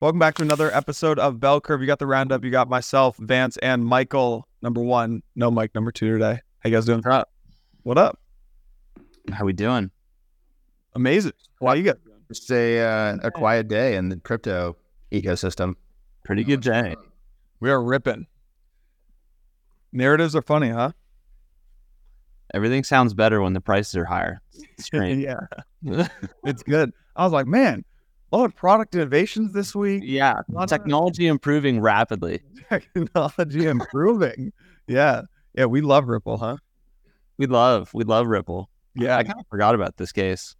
Welcome back to another episode of Bell Curve. You got the roundup. You got myself, Vance, and Michael, number one. No, Mike, number two today. How you guys doing? What up? How we doing? Amazing. Wow, you got Just a uh, a quiet day in the crypto ecosystem. Pretty good day. we are ripping. Narratives are funny, huh? Everything sounds better when the prices are higher. It's great. yeah, it's good. I was like, man, a lot of product innovations this week. yeah, technology improving rapidly. Technology improving. yeah, yeah, we love Ripple, huh? We love, we love Ripple. Yeah, I kind of forgot about this case.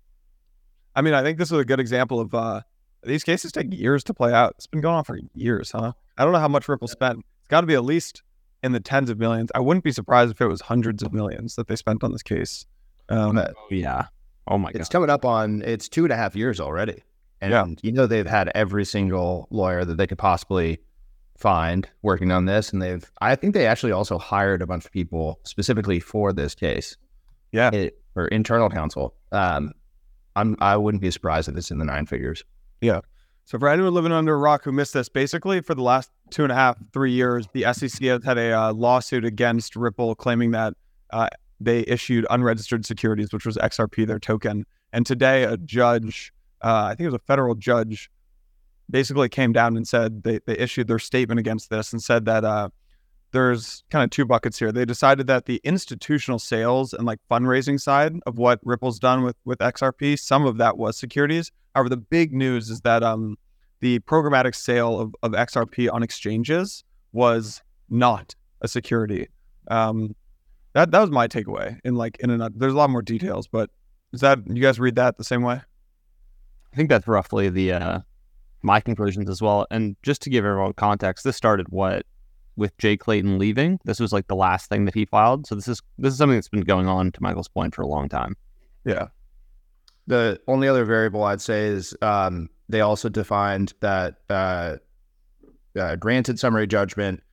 I mean, I think this is a good example of uh, these cases take years to play out. It's been going on for years, huh? I don't know how much Ripple spent. It's got to be at least in the tens of millions. I wouldn't be surprised if it was hundreds of millions that they spent on this case. Um, But Yeah. Oh my god. it's coming up on it's two and a half years already, and Yeah. you know they've had every single lawyer that they could possibly find working on this, and they've I think they actually also hired a bunch of people specifically for this case. Yeah. it, for internal counsel. Um, I'm I wouldn't be surprised if it's in the nine figures. Yeah. So for anyone living under a rock who missed this, basically for the last two and a half, three years, the SEC has had a uh, lawsuit against Ripple claiming that uh, they issued unregistered securities, which was XRP, their token. And today, a judge, uh, I think it was a federal judge, basically came down and said they, they issued their statement against this and said that uh, there's kind of two buckets here. They decided that the institutional sales and like fundraising side of what Ripple's done with with XRP, some of that was securities. However, the big news is that um, the programmatic sale of, of XRP on exchanges was not a security. Um, that that was my takeaway. In like in a there's a lot more details, but is that you guys read that the same way? Think that's roughly the uh my conclusions as well. And just to give everyone context, this started what with Jay Clayton leaving. This was like the last thing that he filed. So this is this is something that's been going on to Michael's point for a long time. Yeah. The only other variable I'd say is um, they also defined that uh, uh, granted summary judgment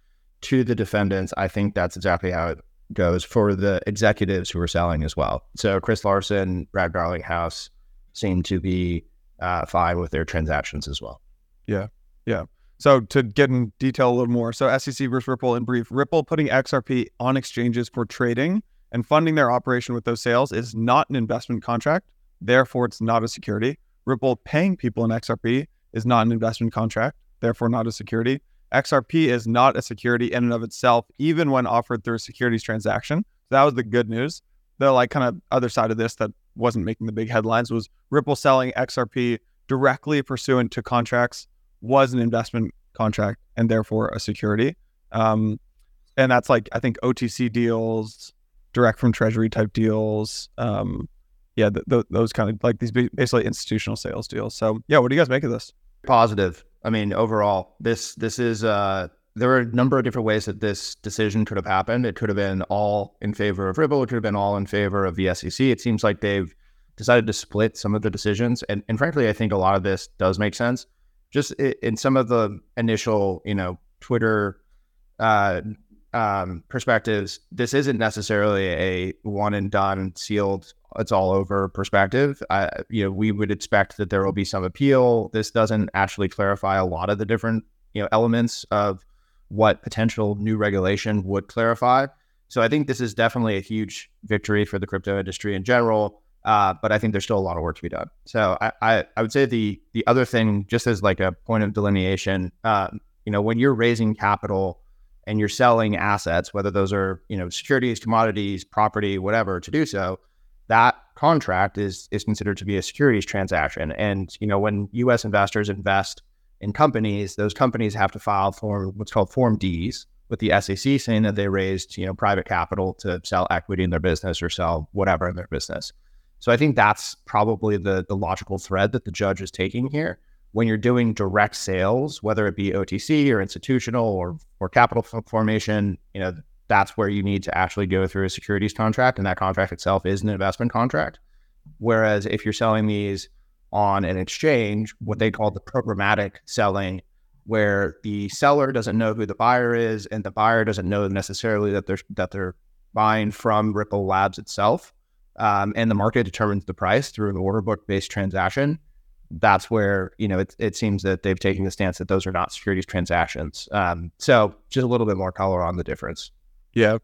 to the defendants. I think that's exactly how it goes for the executives who are selling as well. So Chris Larsen, Brad Garlinghouse seem to be uh, fine with their transactions as well. Yeah. Yeah. So to get in detail a little more, so SEC versus Ripple in brief, Ripple putting XRP on exchanges for trading and funding their operation with those sales is not an investment contract. Therefore, it's not a security. Ripple paying people in XRP is not an investment contract. Therefore, not a security. XRP is not a security in and of itself, even when offered through a securities transaction. So that was the good news. The like kind of other side of this that wasn't making the big headlines was Ripple selling XRP directly pursuant to contracts was an investment contract and therefore a security. Um, and that's like I think OTC deals, direct from Treasury type deals. Um, yeah, th- th- those kind of like these basically institutional sales deals. So yeah, what do you guys make of this? Positive. I mean, overall, this this is uh, there are a number of different ways that this decision could have happened. It could have been all in favor of Ripple. It could have been all in favor of the SEC. It seems like they've decided to split some of the decisions, and and frankly, I think a lot of this does make sense. Just in some of the initial, you know, Twitter uh, um, perspectives, this isn't necessarily a one and done, sealed, it's all over perspective. I, you know, we would expect that there will be some appeal. This doesn't actually clarify a lot of the different, you know, elements of what potential new regulation would clarify. So I think this is definitely a huge victory for the crypto industry in general. Uh, but I think there's still a lot of work to be done. So I, I, I would say the the other thing, just as like a point of delineation, um, you know, when you're raising capital and you're selling assets, whether those are you know securities, commodities, property, whatever, to do so, that contract is is considered to be a securities transaction. And you know, when U.S. investors invest in companies, those companies have to file for what's called Form Ds with the SEC, saying that they raised you know private capital to sell equity in their business or sell whatever in their business. So I think that's probably the the logical thread that the judge is taking here. when you're doing direct sales, whether it be OTC or institutional or or capital formation, you know, that's where you need to actually go through a securities contract, and that contract itself is an investment contract. Whereas if you're selling these on an exchange, what they call the programmatic selling, where the seller doesn't know who the buyer is, and the buyer doesn't know necessarily that they're that they're buying from Ripple Labs itself, um, and the market determines the price through an order book based transaction that's where you know it, it seems that they've taken the stance that those are not securities transactions. Um, so just a little bit more color on the difference. Yeah.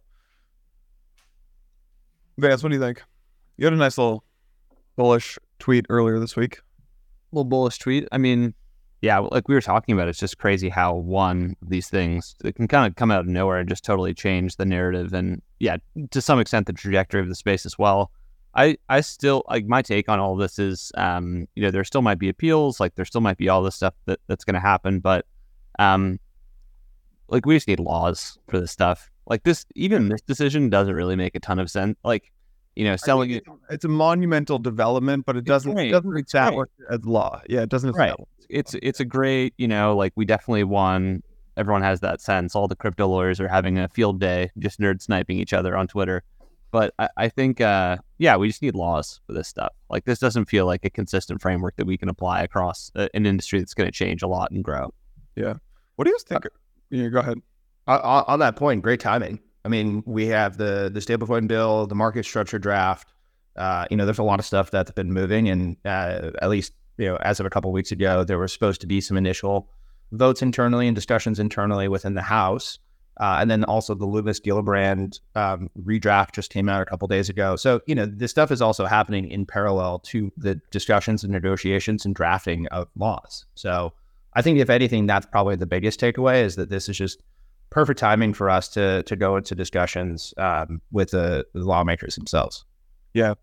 Vance, what do you think? You had a nice little bullish tweet earlier this week. A Little bullish tweet. I mean, yeah, like we were talking about, it's just crazy how one of these things it can kind of come out of nowhere and just totally change the narrative and yeah, to some extent the trajectory of the space as well. I I still like my take on all this is um you know there still might be appeals like there still might be all this stuff that that's going to happen but um like we just need laws for this stuff like this even this decision doesn't really make a ton of sense like you know selling it it's a monumental development but it doesn't it doesn't establish right. as law yeah it doesn't right it's it's a great you know like we definitely won everyone has that sense all the crypto lawyers are having a field day just nerd sniping each other on twitter but I, I think, uh, yeah, we just need laws for this stuff. Like this doesn't feel like a consistent framework that we can apply across a, an industry that's going to change a lot and grow. Yeah. What do you think? Uh, yeah, go ahead. Uh, on that point, great timing. I mean, we have the the stablecoin bill, the market structure draft. Uh, you know, there's a lot of stuff that's been moving, and uh, at least you know, as of a couple weeks ago, there were supposed to be some initial votes internally and discussions internally within the House uh, and then also the Lummis Gillibrand um, redraft just came out a couple days ago. So, you know, this stuff is also happening in parallel to the discussions and negotiations and drafting of laws. So I think if anything, that's probably the biggest takeaway is that this is just perfect timing for us to to go into discussions um, with the, the lawmakers themselves. Yeah.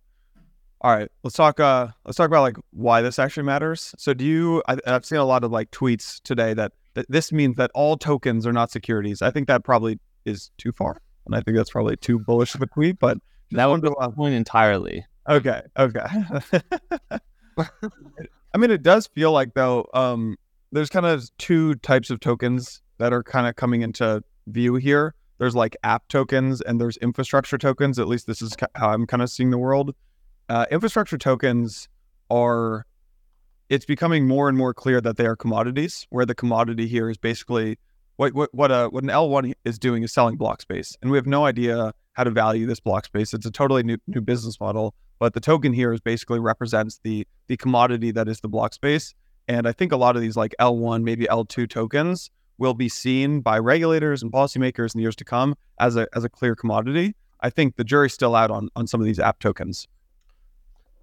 All right, let's talk. Uh, let's talk about like why this actually matters. So, do you? I, have seen a lot of like tweets today that this means that all tokens are not securities. I think that probably is too far, and I think that's probably too bullish of a tweet. But that would be the point entirely. Okay, okay. I mean, it does feel like though. Um, there's kind of two types of tokens that are kind of coming into view here. There's like app tokens and there's infrastructure tokens. At least this is how I'm kind of seeing the world. Uh, infrastructure tokens are it's becoming more and more clear that they are commodities, where the commodity here is basically what what what, uh, what an L1 is doing is selling block space. And we have no idea how to value this block space. It's a totally new new business model. But the token here is basically represents the the commodity that is the block space. And I think a lot of these like L1, maybe L2 tokens will be seen by regulators and policymakers in the years to come as a as a clear commodity. I think the jury's still out on on some of these app tokens.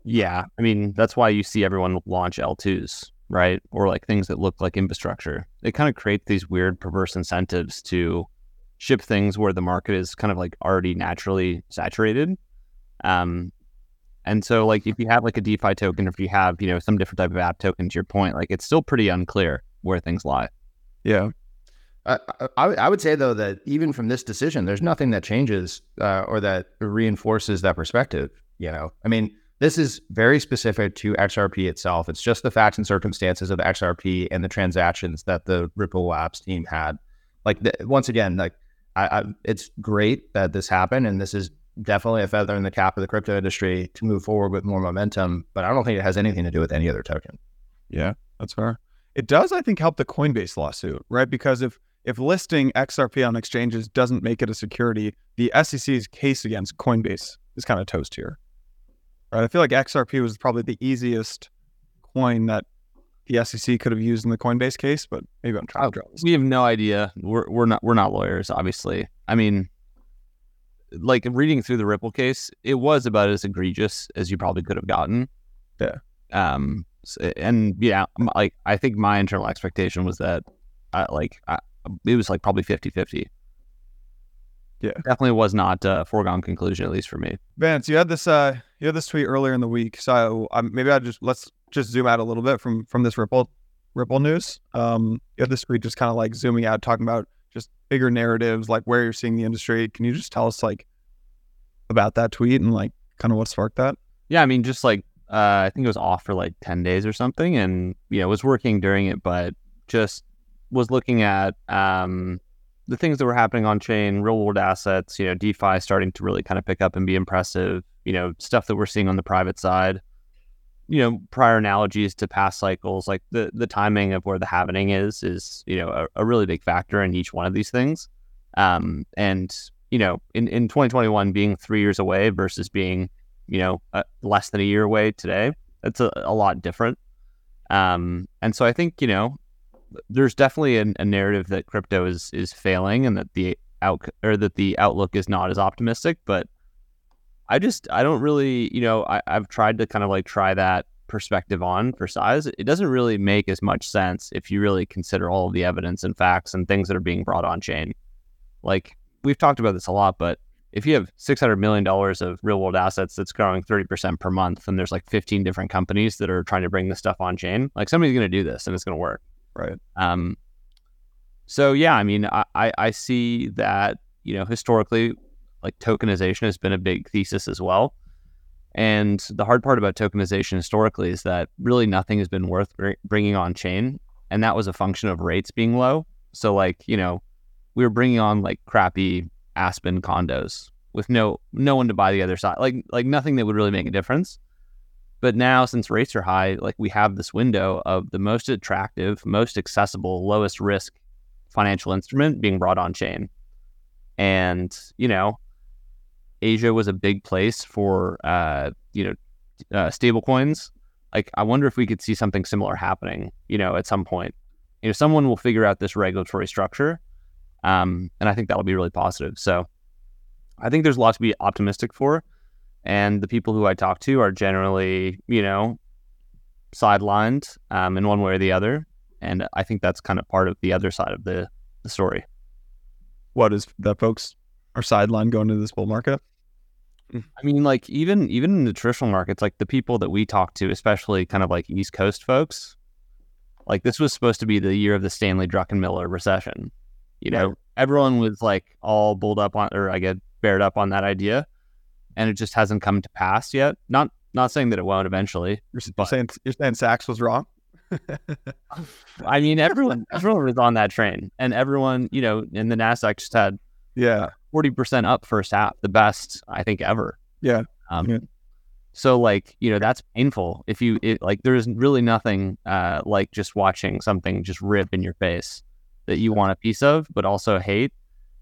Yeah, I mean that's why you see everyone launch L2s, right? Or like things that look like infrastructure. It kind of creates these weird perverse incentives to ship things where the market is kind of like already naturally saturated. Um, and so like if you have like a DeFi token, or if you have you know some different type of app token, to your point, like it's still pretty unclear where things lie. Yeah. I, I, I would say though that even from this decision, there's nothing that changes uh, or that reinforces that perspective. You know, I mean, this is very specific to XRP itself. It's just the facts and circumstances of XRP and the transactions that the Ripple Labs team had. Like the, once again, like I, I, it's great that this happened, and this is definitely a feather in the cap of the crypto industry to move forward with more momentum. But I don't think it has anything to do with any other token. Yeah, that's fair. It does, I think, help the Coinbase lawsuit, right? Because if if listing XRP on exchanges doesn't make it a security, the SEC's case against Coinbase is kind of toast here. Right? I feel like XRP was probably the easiest coin that the SEC could have used in the Coinbase case, but maybe I'm trying to draw this. We have no idea. We're we're not we're not lawyers, obviously. I mean, like reading through the Ripple case, it was about as egregious as you probably could have gotten. Yeah. Um. And yeah, like I think my internal expectation was that, I, like, I, it was like probably 50-50 yeah, definitely was not a foregone conclusion, at least for me. Vance, you had this uh, you had this tweet earlier in the week, so um, maybe I just let's just zoom out a little bit from from this Ripple Ripple news. Um, you had this tweet just kind of like zooming out, talking about just bigger narratives, like where you're seeing the industry. Can you just tell us like about that tweet and like kind of what sparked that? Yeah, I mean, just like Uh, I think it was off for like ten days or something, and you know was working during it, but just was looking at um, the things that were happening on chain, real world assets. You know, DeFi starting to really kind of pick up and be impressive. You know, stuff that we're seeing on the private side. You know, prior analogies to past cycles, like the the timing of where the happening is, is you know a, a really big factor in each one of these things. Um, and you know, in, in 2021 being three years away versus being, you know, uh, less than a year away today, that's a, a lot different. Um, and so I think, you know, there's definitely a, a, narrative that crypto is is failing and that the out or that the outlook is not as optimistic. But I just I don't really, you know, I, I've tried to kind of like try that perspective on for size. It doesn't really make as much sense if you really consider all of the evidence and facts and things that are being brought on chain. Like we've talked about this a lot, but if you have six hundred million dollars of real world assets that's growing thirty percent per month, and there's like fifteen different companies that are trying to bring this stuff on chain, like somebody's going to do this and it's going to work. Right. Um. So yeah, I mean, I, I I see that you know historically, like tokenization has been a big thesis as well. And the hard part about tokenization historically is that really nothing has been worth bringing on chain, and that was a function of rates being low. So like you know we were bringing on like crappy Aspen condos with no no one to buy the other side, like like nothing that would really make a difference. But now, since rates are high, like we have this window of the most attractive, most accessible, lowest risk financial instrument being brought on chain. And you know, Asia was a big place for uh, you know uh, stable coins. Like, I wonder if we could see something similar happening. You know, at some point, you know, someone will figure out this regulatory structure um, and I think that'll be really positive. So I think there's a lot to be optimistic for. And the people who I talk to are generally, you know, sidelined um, in one way or the other. And I think that's kind of part of the other side of the, the story. What is that folks are sidelined going into this bull market? I mean, like even even in the traditional markets, like the people that we talk to, especially kind of like East Coast folks, like this was supposed to be the year of the Stanley Druckenmiller recession. You know, right. everyone was like all bulled up on, or I get bared up on that idea, and it just hasn't come to pass yet. Not not saying that it won't eventually. You're, saying you're saying Sachs was wrong. I mean, everyone everyone was on that train, and everyone, you know, in the Nasdaq just had yeah forty percent up first half, the best I think ever. Yeah. Um, yeah. So like you know that's painful. If you it, like, there's really nothing uh, like just watching something just rip in your face that you want a piece of, but also hate,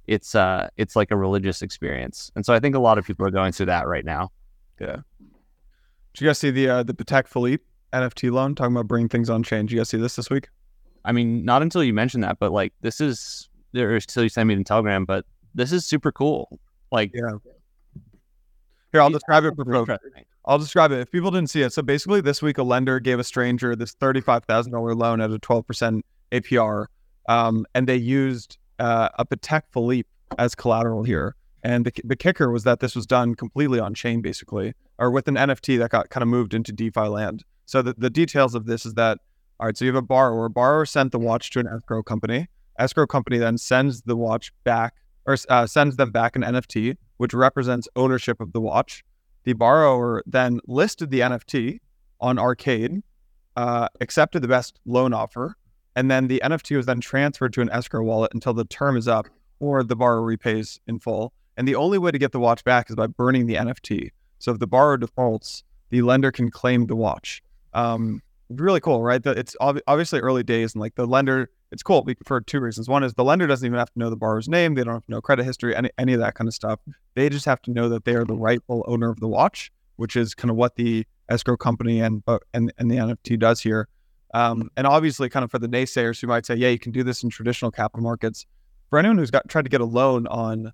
it's uh it's like a religious experience. And so I think a lot of people are going through that right now. Yeah. Did you guys see the uh, the Patek Philippe NFT loan talking about bringing things on chain? Did you guys see this this week? I mean, not until you mentioned that, but like this is there until you send me the telegram, but this is super cool. Like yeah. Here, I'll describe it for folks. I'll describe it. If people didn't see it, so basically, this week a lender gave a stranger this thirty-five thousand dollar loan at a twelve percent APR um, and they used uh, a Patek Philippe as collateral here. And the, the kicker was that this was done completely on chain, basically, or with an NFT that got kind of moved into DeFi land. So the, the details of this is that, all right, so you have a borrower. Borrower sent the watch to an escrow company. Escrow company then sends the watch back or uh, sends them back an NFT, which represents ownership of the watch. The borrower then listed the NFT on Arcade, uh, accepted the best loan offer, and then the NFT was then transferred to an escrow wallet until the term is up or the borrower repays in full. And the only way to get the watch back is by burning the NFT. So if the borrower defaults, the lender can claim the watch. Um, really cool, right? It's ob- obviously early days, and like the lender, it's cool for two reasons. One is the lender doesn't even have to know the borrower's name; they don't have to know credit history, any any of that kind of stuff. They just have to know that they are the rightful owner of the watch, which is kind of what the escrow company and uh, and and the NFT does here. Um, and obviously, kind of for the naysayers who might say, yeah, you can do this in traditional capital markets. For anyone who's got tried to get a loan on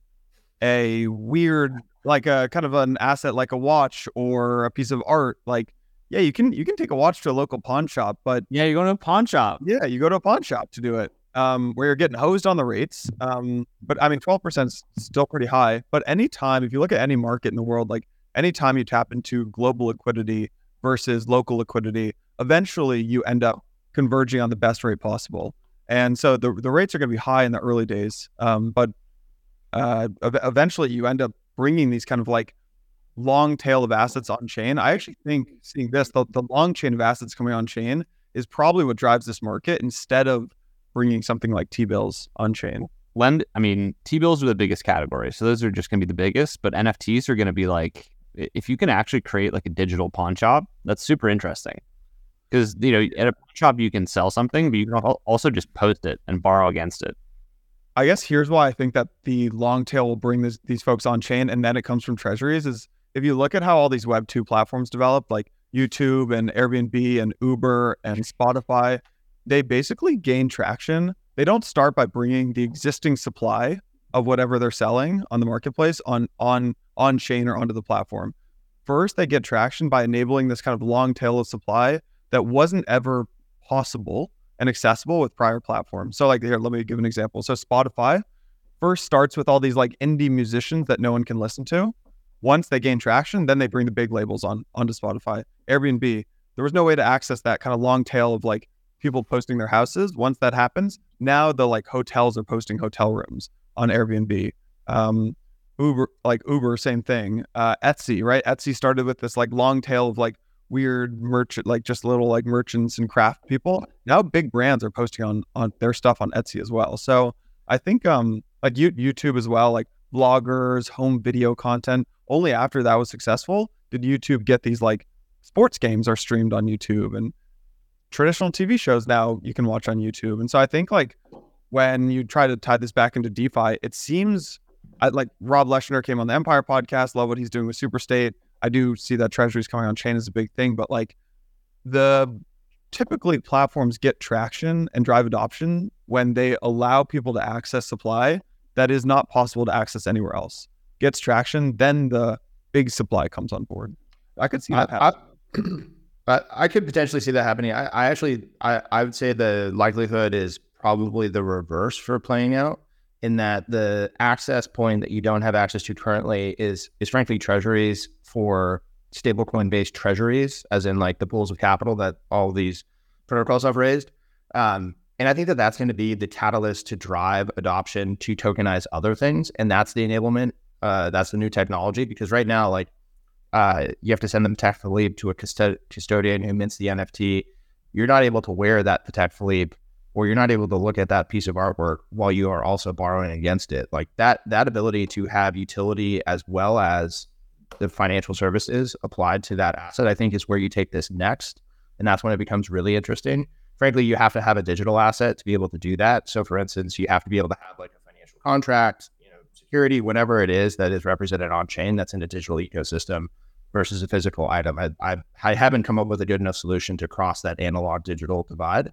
a weird, like a kind of an asset like a watch or a piece of art, like yeah, you can you can take a watch to a local pawn shop, but yeah, you're going to a pawn shop. Yeah, you go to a pawn shop to do it. Um, where you're getting hosed on the rates. Um, but I mean, 12% is still pretty high. But anytime, if you look at any market in the world, like anytime you tap into global liquidity versus local liquidity, eventually you end up converging on the best rate possible. And so the, the rates are going to be high in the early days, um, but uh, eventually you end up bringing these kind of like long tail of assets on chain. I actually think seeing this, the, the long chain of assets coming on chain is probably what drives this market instead of bringing something like T bills on chain. Lend, I mean, T bills are the biggest category. So those are just going to be the biggest, but NFTs are going to be like, if you can actually create like a digital pawn shop, that's super interesting. Because, you know, at a shop, you can sell something, but you can also just post it and borrow against it. I guess here's why I think that the long tail will bring this, these folks on chain, and then it comes from treasuries. Is if you look at how all these Web two platforms developed, like YouTube and Airbnb and Uber and Spotify, they basically gain traction. They don't start by bringing the existing supply of whatever they're selling on the marketplace on on on chain or onto the platform. First, they get traction by enabling this kind of long tail of supply that wasn't ever possible and accessible with prior platforms. So like here, let me give an example. So Spotify first starts with all these like indie musicians that no one can listen to. Once they gain traction, then they bring the big labels on onto Spotify. Airbnb, there was no way to access that kind of long tail of like people posting their houses. Once that happens, now the like hotels are posting hotel rooms on Airbnb. Um, Uber, like Uber, same thing. Uh, Etsy, right? Etsy started with this like long tail of like weird merchant, like just little like merchants and craft people. Now big brands are posting on on their stuff on Etsy as well. So I think um like YouTube as well, like bloggers, home video content. Only after that was successful did YouTube get these like sports games are streamed on YouTube and traditional TV shows now you can watch on YouTube. And so I think like when you try to tie this back into DeFi, it seems I, like Rob Leshner came on the Empire podcast, love what he's doing with Superstate. I do see that treasuries coming on chain is a big thing, but like the typically platforms get traction and drive adoption when they allow people to access supply that is not possible to access anywhere else. Gets traction, then the big supply comes on board. I could see that I, I, I, could potentially see that happening. I, I actually, I, I would say the likelihood is probably the reverse for playing out in that the access point that you don't have access to currently is is frankly treasuries for stablecoin based treasuries, as in like the pools of capital that all these protocols have raised. Um, and I think that that's going to be the catalyst to drive adoption to tokenize other things, and that's the enablement. Uh, that's the new technology because right now, like, uh, you have to send them Patek Philippe to a custodian who mints the NFT. You're not able to wear that Patek Philippe or you're not able to look at that piece of artwork while you are also borrowing against it. Like that that ability to have utility as well as the financial services applied to that asset, I think is where you take this next. And that's when it becomes really interesting. Frankly, you have to have a digital asset to be able to do that. So for instance, you have to be able to have like a financial contract, you know, security, whatever it is that is represented on chain that's in a digital ecosystem versus a physical item. I, I, I haven't come up with a good enough solution to cross that analog digital divide.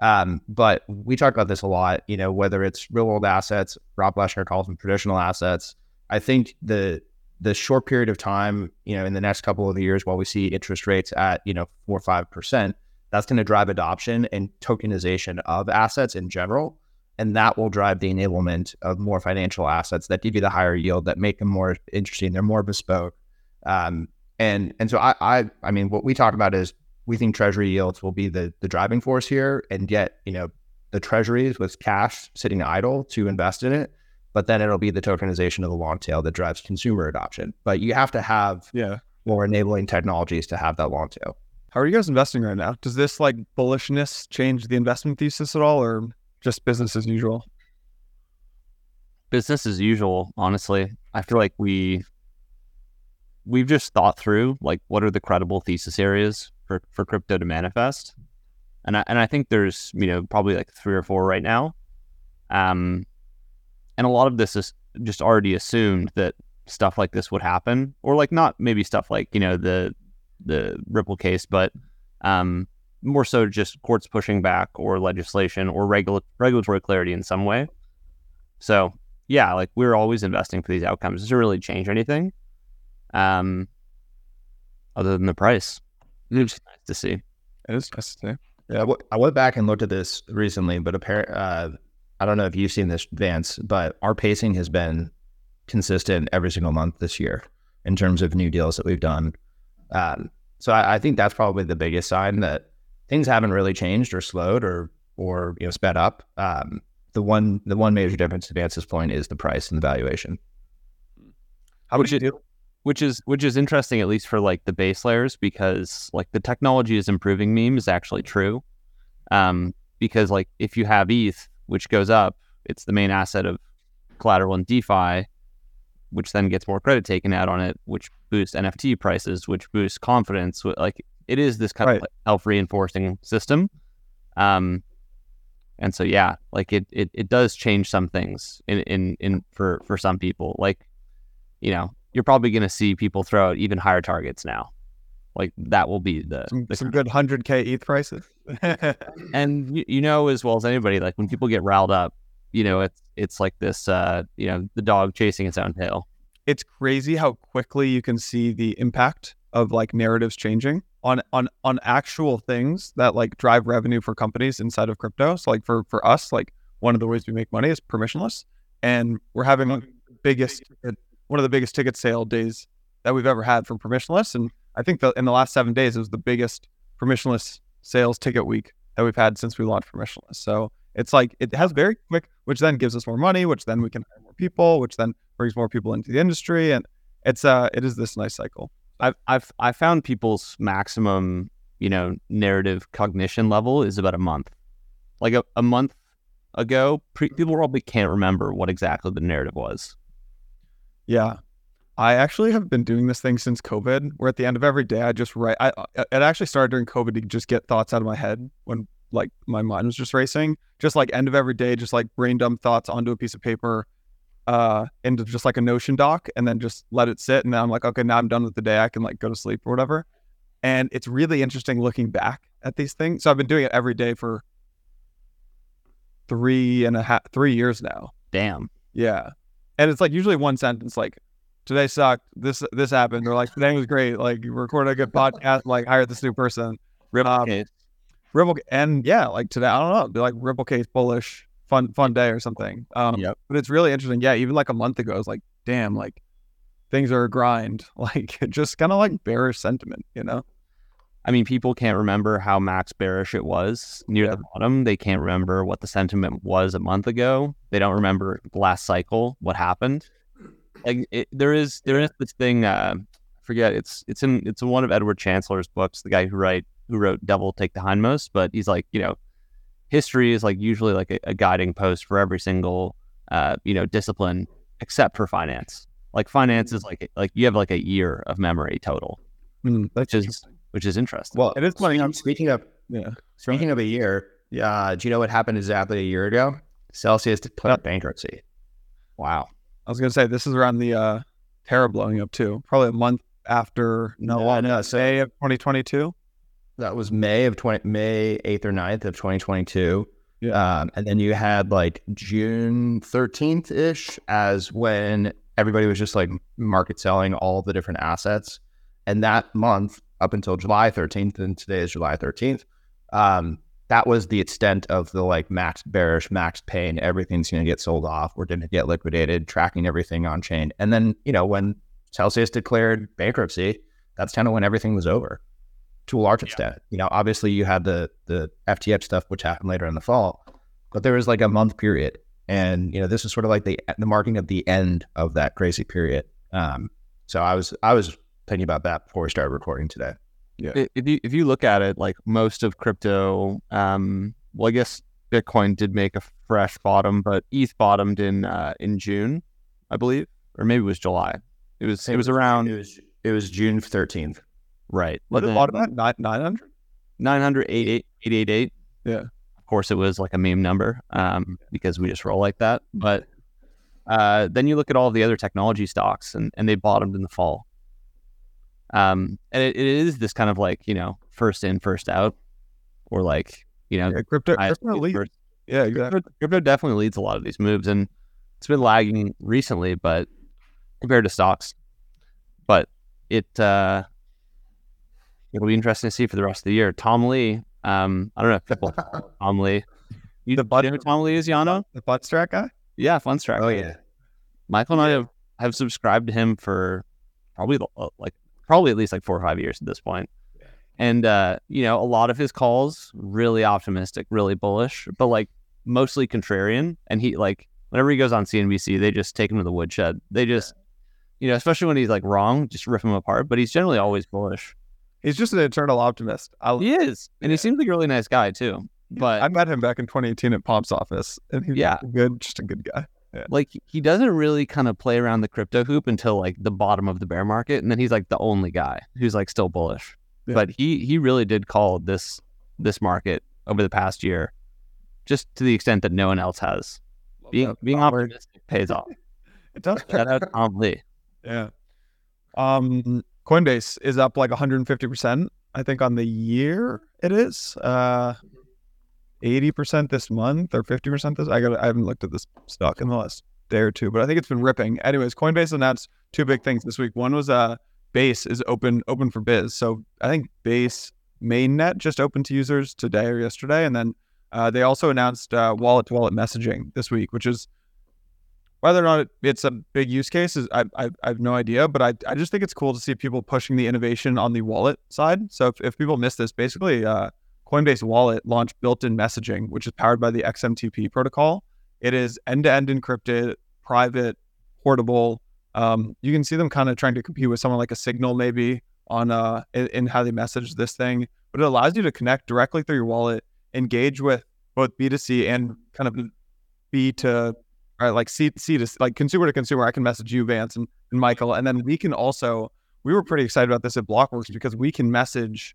Um, but we talk about this a lot, you know, whether it's real world assets, Rob Leshner calls them traditional assets. I think the the short period of time, you know, in the next couple of years while we see interest rates at, you know, four or five percent, that's going to drive adoption and tokenization of assets in general. And that will drive the enablement of more financial assets that give you the higher yield that make them more interesting. They're more bespoke. Um, and and so I, I I mean what we talk about is we think treasury yields will be the the driving force here, and yet you know the treasuries with cash sitting idle to invest in it, but then it'll be the tokenization of the long tail that drives consumer adoption. But you have to have yeah more enabling technologies to have that long tail. How are you guys investing right now? Does this like bullishness change the investment thesis at all, or just business as usual? Business as usual, honestly. I feel like we we've just thought through like what are the credible thesis areas for, for crypto to manifest. And I, and I think there's, you know, probably like three or four right now. Um, and a lot of this is just already assumed that stuff like this would happen or like not maybe stuff like, you know, the, the Ripple case, but, um, more so just courts pushing back or legislation or regula- regulatory clarity in some way. So yeah, like we're always investing for these outcomes. Does it really change anything? Um, other than the price. It's nice to see. It is nice to see. Yeah, I went back and looked at this recently, but apparently, uh, I don't know if you've seen this, Vance, but our pacing has been consistent every single month this year in terms of new deals that we've done. Um, so I, I, think that's probably the biggest sign that things haven't really changed or slowed or or you know sped up. Um, the one the one major difference to Vance's point is the price and the valuation. How much you do? Which is which is interesting at least for like the base layers because like the technology is improving meme is actually true. Um because like if you have eth which goes up it's the main asset of collateral in defi which then gets more credit taken out on it which boosts nft prices which boosts confidence like it is this kind Right. of like self-reinforcing system. Um and so yeah like it, it it does change some things in in in for for some people. Like you know you're probably going to see people throw out even higher targets now like that will be the, Some, the some good 100k ETH prices. and you, you know as well as anybody like when people get riled up you know it's it's like this uh you know the dog chasing its own tail it's crazy how quickly you can see the impact of like narratives changing on on on actual things that like drive revenue for companies inside of crypto. So like for for us, like one of the ways we make money is permissionless, and we're having the biggest one of the biggest ticket sale days that we've ever had from permissionless, and I think that in the last seven days it was the biggest permissionless sales ticket week that we've had since we launched permissionless. So it's like it has very quick, which then gives us more money, which then we can hire more people, which then brings more people into the industry, and it's uh it is this nice cycle. I've I've I found people's maximum, you know, narrative cognition level is about a month. Like a, a month ago, pre- people probably can't remember what exactly the narrative was. Yeah. I actually have been doing this thing since COVID, where at the end of every day I just write. I it actually started during COVID to just get thoughts out of my head when like my mind was just racing. Just like end of every day, just like brain dump thoughts onto a piece of paper, uh, into just like a Notion doc, and then just let it sit. And then I'm like, okay, now I'm done with the day. I can like go to sleep or whatever. And it's really interesting looking back at these things. So I've been doing it every day for three and a half, three years now. Damn. Yeah. And it's like usually one sentence like today sucked, this this happened, or like today was great, like you recorded a good podcast, like hired this new person. Ripple Um, case. Ripple and yeah, like today, I don't know, like Ripple case bullish, fun fun day or something. Um Yep. but it's really interesting. Yeah, even like a month ago, it's like, damn, like things are a grind. Like just kind of like bearish sentiment, you know? I mean, people can't remember how max bearish it was near Yeah. the bottom. They can't remember what the sentiment was a month ago. They don't remember last cycle, what happened. Like it, there is there is this thing. Uh, I forget it's it's in it's in one of Edward Chancellor's books. The guy who write who wrote "Devil Take the Hindmost," but he's like you know, history is like usually like a, a guiding post for every single uh, you know discipline except for finance. Like finance is like like you have like a year of memory total, Mm, that's which is. Which is interesting. Well, It is funny how- Speaking of Yeah. speaking of a year, uh, do you know what happened exactly a year ago? Celsius declared bankruptcy. Wow. I was gonna say this is around the uh Terra blowing up too. Probably a month after No, uh, no, so- May of 2022. That was May of 20, May 8th or 9th of 2022. Yeah. Um, and then you had like June 13th ish as when everybody was just like market selling all the different assets. And that month up until July 13th, and today is July 13th, um, that was the extent of the like max bearish, max pain. Everything's going to get sold off. We're going to get liquidated, tracking everything on chain. And then, you know, when Celsius declared bankruptcy, that's kind of when everything was over to a large extent. You know, obviously you had the the FTX stuff, which happened later in the fall, but there was like a month period, and you know, this is sort of like the the marking of the end of that crazy period. Um, so I was I was thinking about that before we started recording today. Yeah. if you if you look at it, like most of crypto, um, well, I guess Bitcoin did make a fresh bottom, but ETH bottomed in uh, in June, I believe, or maybe it was July. It was it was around It was it was June thirteenth. right. What And is then bottom at? Nine nine hundred? 900, 888. Yeah. Of course, it was like a meme number um, because we just roll like that. But uh, then you look at all the other technology stocks and, and they bottomed in the fall. Um, and it, it is this kind of like, you know, first in, first out, or like, you know, Yeah, crypto, crypto leads. Yeah, exactly. crypto, crypto definitely leads a lot of these moves and it's been lagging recently, but compared to stocks, but it, uh, it'll be interesting to see for the rest of the year. Tom Lee, um, I don't know if people Tom Lee. You, The bud- you know who Tom Lee is, Yano? The butt strat guy. Yeah, fun Fundstrat. Oh yeah, Michael and I have, have subscribed to him for probably uh, like probably at least like four or five years at this point. And uh, you know, a lot of his calls really optimistic, really bullish, but like mostly contrarian. And he like whenever he goes on CNBC, they just take him to the woodshed. They just you know, especially when he's like wrong, just rip him apart. But he's generally always bullish. He's just an eternal optimist. I, He is, and he seems like a really nice guy too. But I met him back in 2018 at Pomp's office, and he's Yeah. good, just a good guy. Like he doesn't really kind of play around the crypto hoop until like the bottom of the bear market, and then he's like the only guy who's like still bullish. Yeah. But he he really did call this this market over the past year, just to the extent that no one else has. Being being optimistic pays off. It does. Shout out to Tom Lee. Yeah. Um, Coinbase is up like 150%, I think, on the year it is. Uh, 80% this month or 50% this. I got I haven't looked at this stock in the last day or two, but I think it's been ripping. Anyways, Coinbase announced two big things this week. One was uh Base is open open for biz. So I think Base mainnet just opened to users today or yesterday, and then uh, they also announced uh, wallet to wallet messaging this week, which is whether or not it, it's a big use case is I, I, I have no idea, but I, I just think it's cool to see people pushing the innovation on the wallet side. So if, if people miss this, basically uh, Coinbase Wallet launched built-in messaging, which is powered by the XMTP protocol. It is end-to-end encrypted, private, portable. Um, you can see them kind of trying to compete with someone like a Signal maybe on uh in, in how they message this thing, but it allows you to connect directly through your wallet, engage with both B2C and kind of B to right like C, C to like consumer to consumer. I can message you, Vance and, and Michael, and then we can also we were pretty excited about this at Blockworks because we can message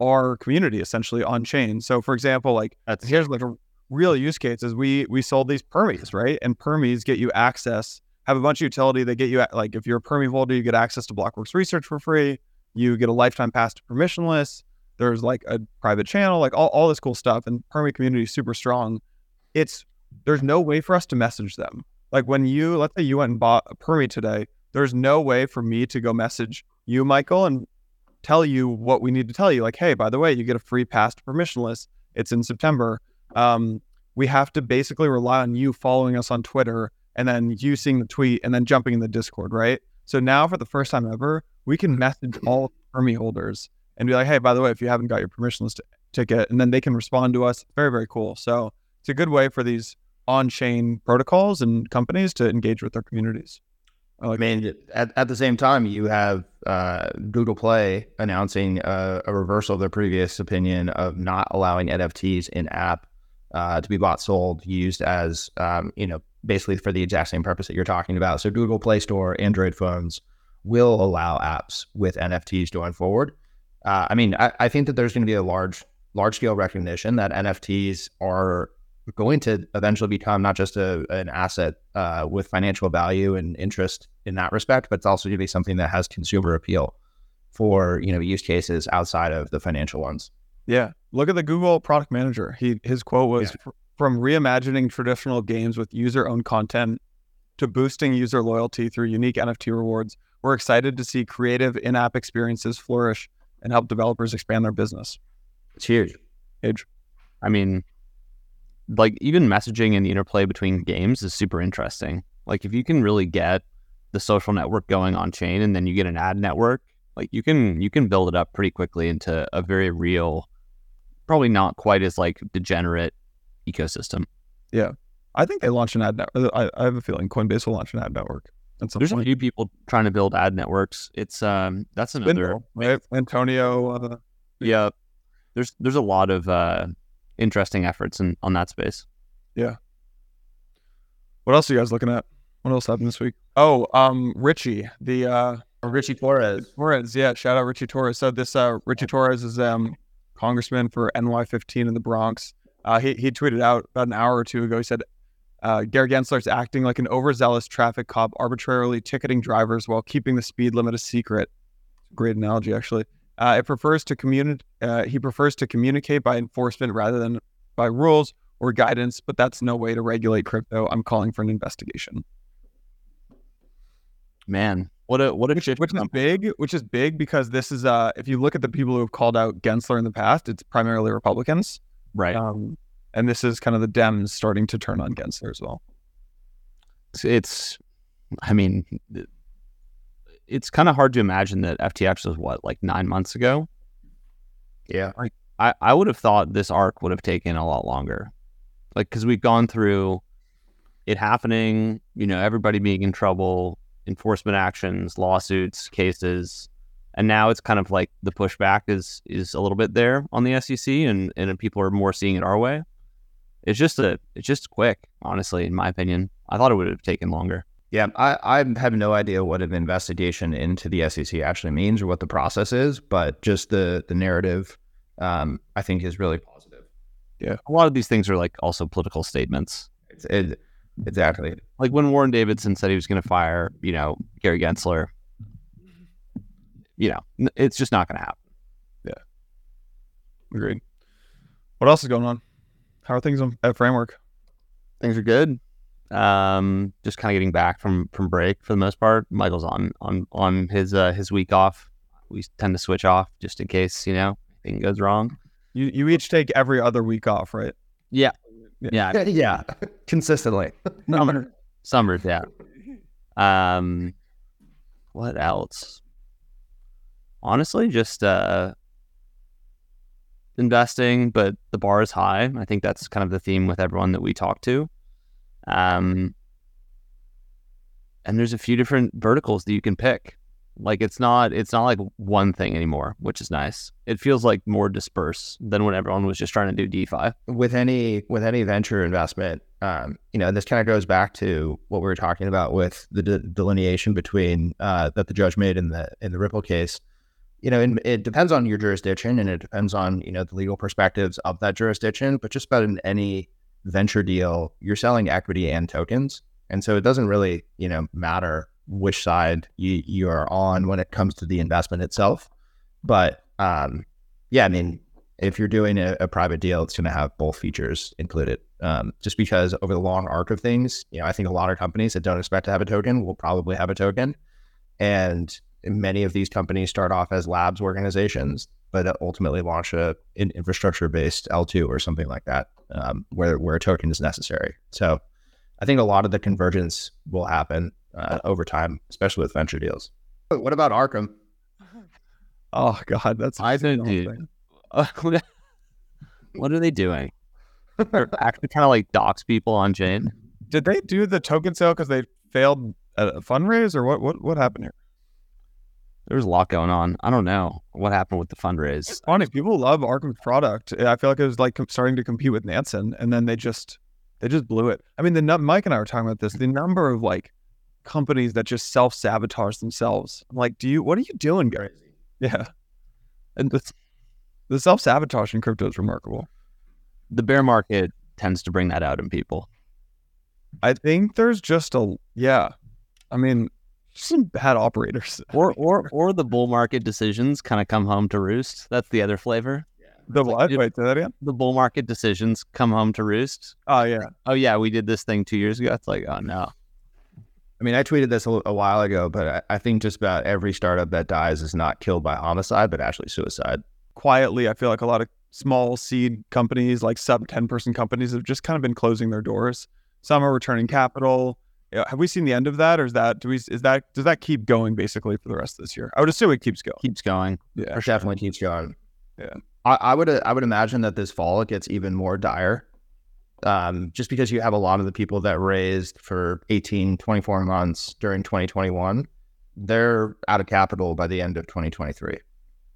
our community essentially on chain. So for example, like That's here's like a real use case is we we sold these permies, right? And permies get you access, have a bunch of utility. They get you like if you're a permie holder, you get access to Blockworks research for free. You get a lifetime pass to permissionless. There's like a private channel, like all, all this cool stuff. And permie community is super strong. It's there's no way for us to message them. Like when you let's say you went and bought a permie today, there's no way for me to go message you, Michael, and tell you what we need to tell you. Like, hey, by the way, you get a free pass to permissionless. It's in September. Um, we have to basically rely on you following us on Twitter and then you seeing the tweet and then jumping in the Discord, right? So now for the first time ever, we can message all Permi holders and be like, hey, by the way, if you haven't got your permissionless t- ticket, and then they can respond to us. Very, very cool. So it's a good way for these on-chain protocols and companies to engage with their communities. I I like mean, at, at the same time, you have uh, Google Play announcing uh, a reversal of their previous opinion of not allowing NFTs in app uh, to be bought, sold, used as, um, you know, basically for the exact same purpose that you're talking about. So Google Play Store, Android phones will allow apps with NFTs going forward. Uh, I mean, I, I think that there's going to be a large, large scale recognition that NFTs are going to eventually become not just a, an asset uh, with financial value and interest in that respect, but it's also going to be something that has consumer appeal for you know use cases outside of the financial ones. Yeah. Look at the Google product manager. He his quote was "Fr- from reimagining traditional games with user-owned content to boosting user loyalty through unique NFT rewards. We're excited to see creative in-app experiences flourish and help developers expand their business. It's huge. Age. I mean, like even messaging and the interplay between games is super interesting. Like if you can really get the social network going on chain and then you get an ad network, like you can you can build it up pretty quickly into a very real, probably not quite as like degenerate ecosystem. Yeah. I think they launched an ad network. I, I have a feeling Coinbase will launch an ad network. There's a few people trying to build ad networks. It's um that's another Spindle, right? Antonio. Uh, yeah. There's there's a lot of uh interesting efforts in on that space. Yeah. What else are you guys looking at? What else happened this week? Oh, um, Richie, the uh, Richie Torres. Torres, yeah, shout out Richie Torres. So this uh, Richie Torres is um congressman for NY15 in the Bronx. Uh, he he tweeted out about an hour or two ago. He said, uh, "Gary Gensler is acting like an overzealous traffic cop, arbitrarily ticketing drivers while keeping the speed limit a secret." Great analogy, actually. Uh, it prefers to communicate. Uh, he prefers to communicate by enforcement rather than by rules or guidance, but that's no way to regulate crypto. I'm calling for an investigation. Man, what a what a which, shift which is big, which is big because this is uh if you look at the people who have called out Gensler in the past, it's primarily Republicans. right. Um, and this is kind of the Dems starting to turn on Gensler as well. it's, it's I mean, it's kind of hard to imagine that FTX was what like nine months ago. Yeah. I I would have thought this arc would have taken a lot longer, like because we've gone through it happening, you know, everybody being in trouble, enforcement actions, lawsuits, cases, and now it's kind of like the pushback is is a little bit there on the SEC, and and people are more seeing it our way. It's just a it's just quick, honestly, in my opinion. I thought it would have taken longer. Yeah, I, I have no idea what an investigation into the SEC actually means or what the process is, but just the the narrative, um, I think, is really positive. Yeah, a lot of these things are like also political statements. It's, it, exactly like when Warren Davidson said he was going to fire, you know, Gary Gensler. You know, it's just not going to happen. Yeah, agreed. What else is going on? How are things at Framework? Things are good. Um, just kind of getting back from from break for the most part. Michael's on on on his uh, his week off. We tend to switch off just in case you know anything goes wrong. You you each take every other week off, right? Yeah, yeah, yeah, yeah. consistently. Summer, summers, yeah. Um, what else? Honestly, just uh, investing, but the bar is high. I think that's kind of the theme with everyone that we talk to. Um, and there's a few different verticals that you can pick. Like it's not it's not like one thing anymore, which is nice. It feels like more dispersed than when everyone was just trying to do DeFi. With any with any venture investment, um, you know, this kind of goes back to what we were talking about with the de- delineation between uh, that the judge made in the in the Ripple case. You know, and it depends on your jurisdiction, and it depends on you know the legal perspectives of that jurisdiction. But just about in any venture deal, you're selling equity and tokens. And so it doesn't really, you know, matter which side you, you are on when it comes to the investment itself. But um, yeah, I mean, if you're doing a, a private deal, it's going to have both features included. Um, just because over the long arc of things, you know, I think a lot of companies that don't expect to have a token will probably have a token. And many of these companies start off as labs organizations, but ultimately launch a an infrastructure based L2 or something like that um, where where a token is necessary. So I think a lot of the convergence will happen uh, over time, especially with venture deals. What about Arkham? Oh God, that's I don't do. what are they doing? They're actually kind of like dox people on chain. Did they do the token sale because they failed a fundraise, or what? What what happened here? There's a lot going on. I don't know what happened with the fundraise. It's funny. People love Arkham's product. I feel like it was like starting to compete with Nansen, and then they just they just blew it. I mean, the Mike and I were talking about this. The number of like companies that just self sabotage themselves. I'm like, do you? What are you doing, guys? Yeah, and the, the self sabotage in crypto is remarkable. The bear market tends to bring that out in people. I think there's just a yeah. I mean, some bad operators. or or or the bull market decisions kind of come home to roost. That's the other flavor. Yeah. The what? Like, Wait, say that again. The bull market decisions come home to roost. Oh yeah. Oh yeah, we did this thing two years ago. It's like, oh no. I mean, I tweeted this a, a while ago, but I, I think just about every startup that dies is not killed by homicide, but actually suicide. Quietly, I feel like a lot of small seed companies, like sub 10 person companies, have just kind of been closing their doors. Some are returning capital have we seen the end of that, or is that do we is that does that keep going basically for the rest of this year? I would assume it keeps going. Keeps going. Yeah, sure. definitely keeps going. Yeah, I, I, would I would imagine that this fall it gets even more dire, um, just because you have a lot of the people that raised for 18, 24 months during 2021, they're out of capital by the end of 2023,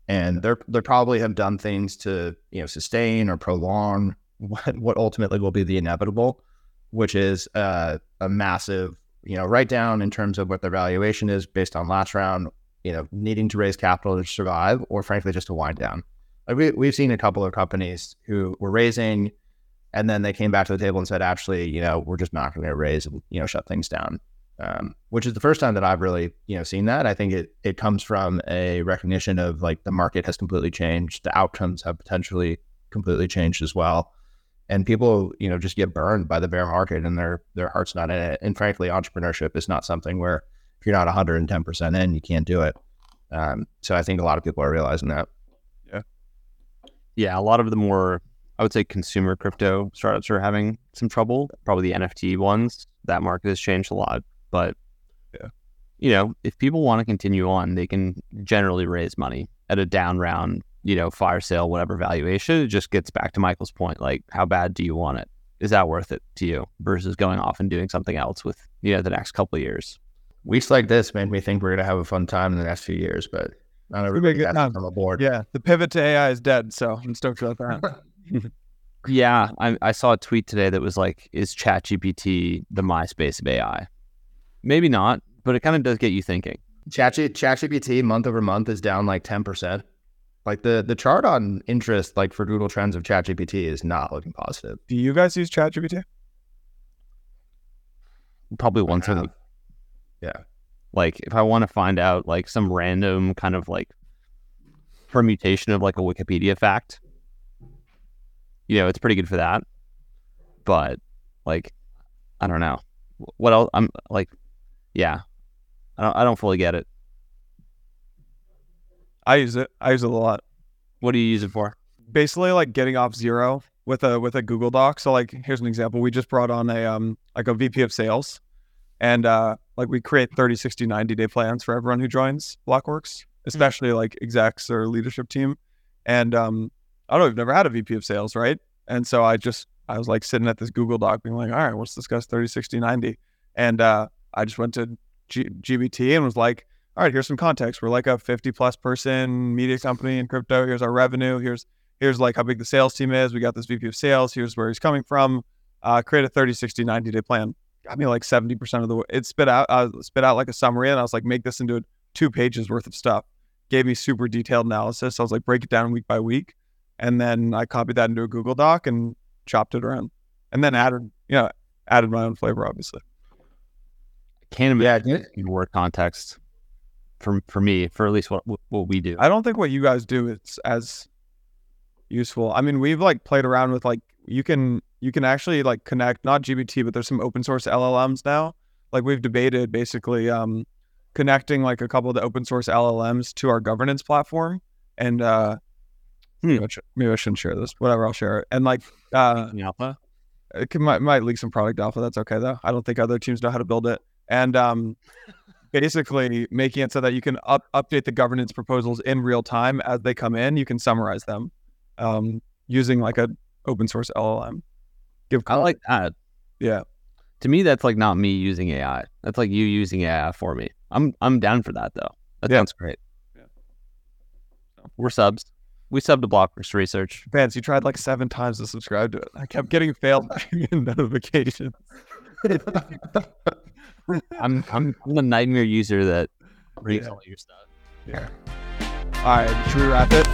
and they're they probably have done things to you know sustain or prolong what what ultimately will be the inevitable which is uh, a massive, you know, write down in terms of what their valuation is based on last round, you know, needing to raise capital to survive, or frankly, just to wind down. Like we, we've seen a couple of companies who were raising and then they came back to the table and said, actually, you know, we're just not going to raise and, you know, shut things down. Um, which is the first time that I've really, you know, seen that. I think it it comes from a recognition of like the market has completely changed, the outcomes have potentially completely changed as well and people you know just get burned by the bear market and their their heart's not in it. And frankly entrepreneurship is not something where if you're not 110% in you can't do it. Um, so i think a lot of people are realizing that. Yeah. Yeah a lot of the more i would say consumer crypto startups are having some trouble probably the nft ones. That market has changed a lot but yeah. you know if people want to continue on they can generally raise money at a down round you know, fire sale, whatever valuation. It just gets back to Michael's point. Like, how bad do you want it? Is that worth it to you versus going off and doing something else with, you know, the next couple of years? weeks like this made me think we're gonna have a fun time in the next few years, but not make everybody it has time. to come aboard. Yeah, the pivot to AI is dead, so I'm stoked about that. Yeah, I, I saw a tweet today that was like, "Is ChatGPT the MySpace of AI?" Maybe not, but it kind of does get you thinking. Chat ChatGPT month over month is down like ten percent. Like the the chart on interest, like for Google Trends of ChatGPT, is not looking positive. Do you guys use ChatGPT? Probably once a have. week. Yeah. Like if I want to find out like some random kind of like permutation of like a Wikipedia fact, you know, it's pretty good for that. But like, I don't know what else. I'm like, yeah, I don't. I don't fully get it. I use it. I use it a lot. What do you use it for? Basically, like getting off zero with a with a Google Doc. So, like, here's an example. We just brought on a um like a VP of sales, and uh like we create 30, 60, 90 day plans for everyone who joins Blockworks, especially like execs or leadership team. And um, I don't know, we've never had a VP of sales, right? And so I just I was like sitting at this Google Doc being like, all right, let's discuss 30, 60, 90. And uh, I just went to G- GBT and was like, all right, here's some context. We're like a 50 plus person media company in crypto. Here's our revenue. Here's here's like how big the sales team is. We got this VP of sales. Here's where he's coming from. Uh, create a 30, 60, 90 day plan. Got me like 70% of the way. It spit out uh, spit out like a summary, and I was like, make this into two pages worth of stuff. Gave me super detailed analysis. I was like, break it down week by week, and then I copied that into a Google Doc and chopped it around, and then added, you know, added my own flavor, obviously. Can't Yeah, imagine in word context for for me for at least what what we do. I don't think what you guys do is as useful. I mean, we've like played around with like you can you can actually like connect not GBT, but there's some open source LLMs now. Like we've debated basically um connecting like a couple of the open source LLMs to our governance platform. And uh Hmm. maybe, I should- maybe I shouldn't share this. Whatever, I'll share it. And like uh Alpha. it can, might, might leak some product alpha. That's okay though. I don't think other teams know how to build it. And um, basically making it so that you can up, update the governance proposals in real time as they come in. You can summarize them um, using like a open source LLM. Give I like that. yeah. To me, that's like not me using AI. That's like you using AI for me. I'm I'm down for that though. That Yeah. sounds great. Yeah. We're subs. We subbed to Blockworks Research. Vance, you tried like seven times to subscribe to it. I kept getting failed notifications. I'm I'm, I'm the nightmare user that reads Yeah. all your stuff. Yeah. All right, should we wrap it?